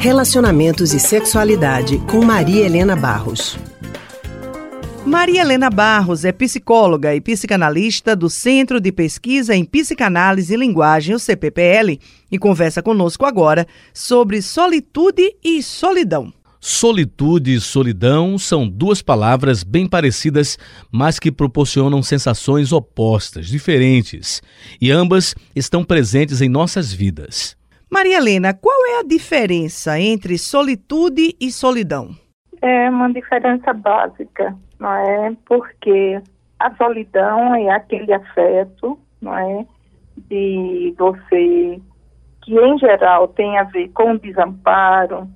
Relacionamentos e Sexualidade com Maria Helena Barros. Maria Helena Barros é psicóloga e psicanalista do Centro de Pesquisa em Psicanálise e Linguagem, o CPPL, e conversa conosco agora sobre solitude e solidão. Solitude e solidão são duas palavras bem parecidas, mas que proporcionam sensações opostas, diferentes, e ambas estão presentes em nossas vidas. Maria Helena, qual é a diferença entre solitude e solidão? É uma diferença básica, não é? Porque a solidão é aquele afeto, não é? De você, que em geral tem a ver com o desamparo,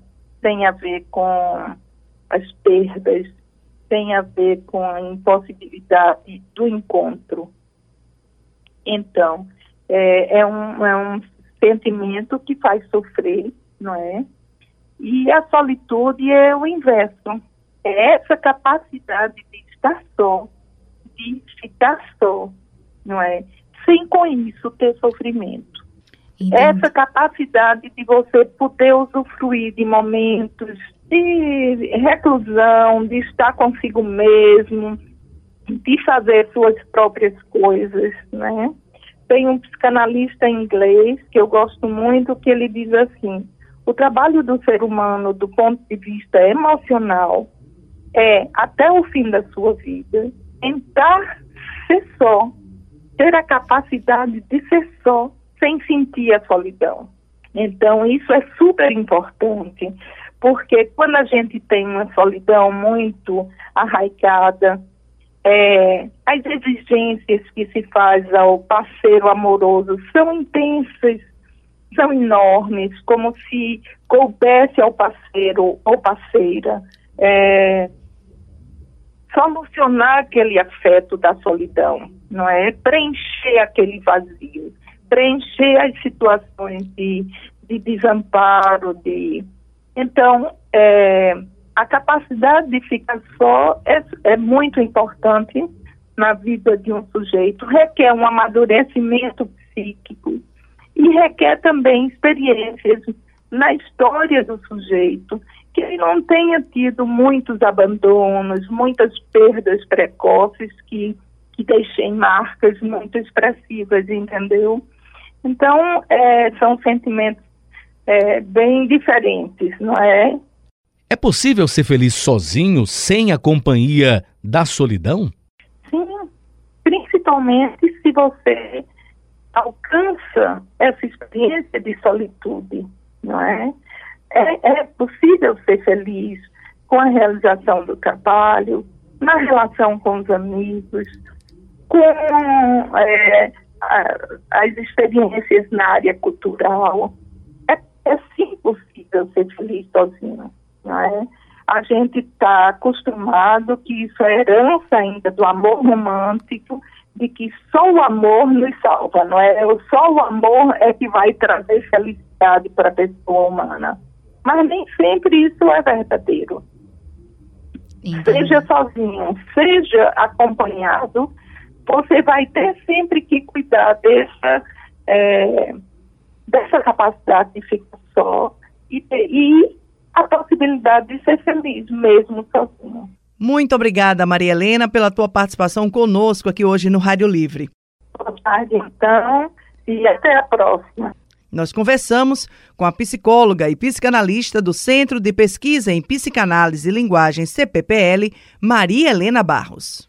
tem a ver com as perdas, tem a ver com a impossibilidade do encontro. Então, é, é, um, é um sentimento que faz sofrer, não é? E a solitude é o inverso. É essa capacidade de estar só, de ficar só, não é? Sem com isso ter sofrimento. Entendi. Essa capacidade de você poder usufruir de momentos de reclusão, de estar consigo mesmo, de fazer suas próprias coisas, né? tem um psicanalista inglês que eu gosto muito que ele diz assim: o trabalho do ser humano do ponto de vista emocional é até o fim da sua vida tentar ser só, ter a capacidade de ser só sem sentir a solidão. Então isso é super importante, porque quando a gente tem uma solidão muito arraigada, é, as exigências que se faz ao parceiro amoroso são intensas, são enormes, como se coubesse ao parceiro ou parceira é, solucionar aquele afeto da solidão, não é? Preencher aquele vazio, preencher as situações de, de desamparo, de então é, a capacidade de ficar só é, é muito importante na vida de um sujeito, requer um amadurecimento psíquico e requer também experiências na história do sujeito, que ele não tenha tido muitos abandonos, muitas perdas precoces que, que deixem marcas muito expressivas, entendeu? Então, é, são sentimentos é, bem diferentes, não é? É possível ser feliz sozinho, sem a companhia da solidão? Sim, principalmente se você alcança essa experiência de solitude, não é? É, é possível ser feliz com a realização do trabalho, na relação com os amigos, com é, as experiências na área cultural. É, é sim possível ser feliz sozinho. Né? A gente está acostumado que isso é herança ainda do amor romântico, de que só o amor nos salva, não é? Só o amor é que vai trazer felicidade para a pessoa humana. Mas nem sempre isso é verdadeiro. Entendi. Seja sozinho, seja acompanhado, você vai ter sempre que cuidar dessa, é, dessa capacidade de ficar só e, e a possibilidade de ser feliz, mesmo sozinho. Muito obrigada, Maria Helena, pela tua participação conosco aqui hoje no Rádio Livre. Boa tarde, então, e até a próxima. Nós conversamos com a psicóloga e psicanalista do Centro de Pesquisa em Psicanálise e Linguagem CPPL, Maria Helena Barros.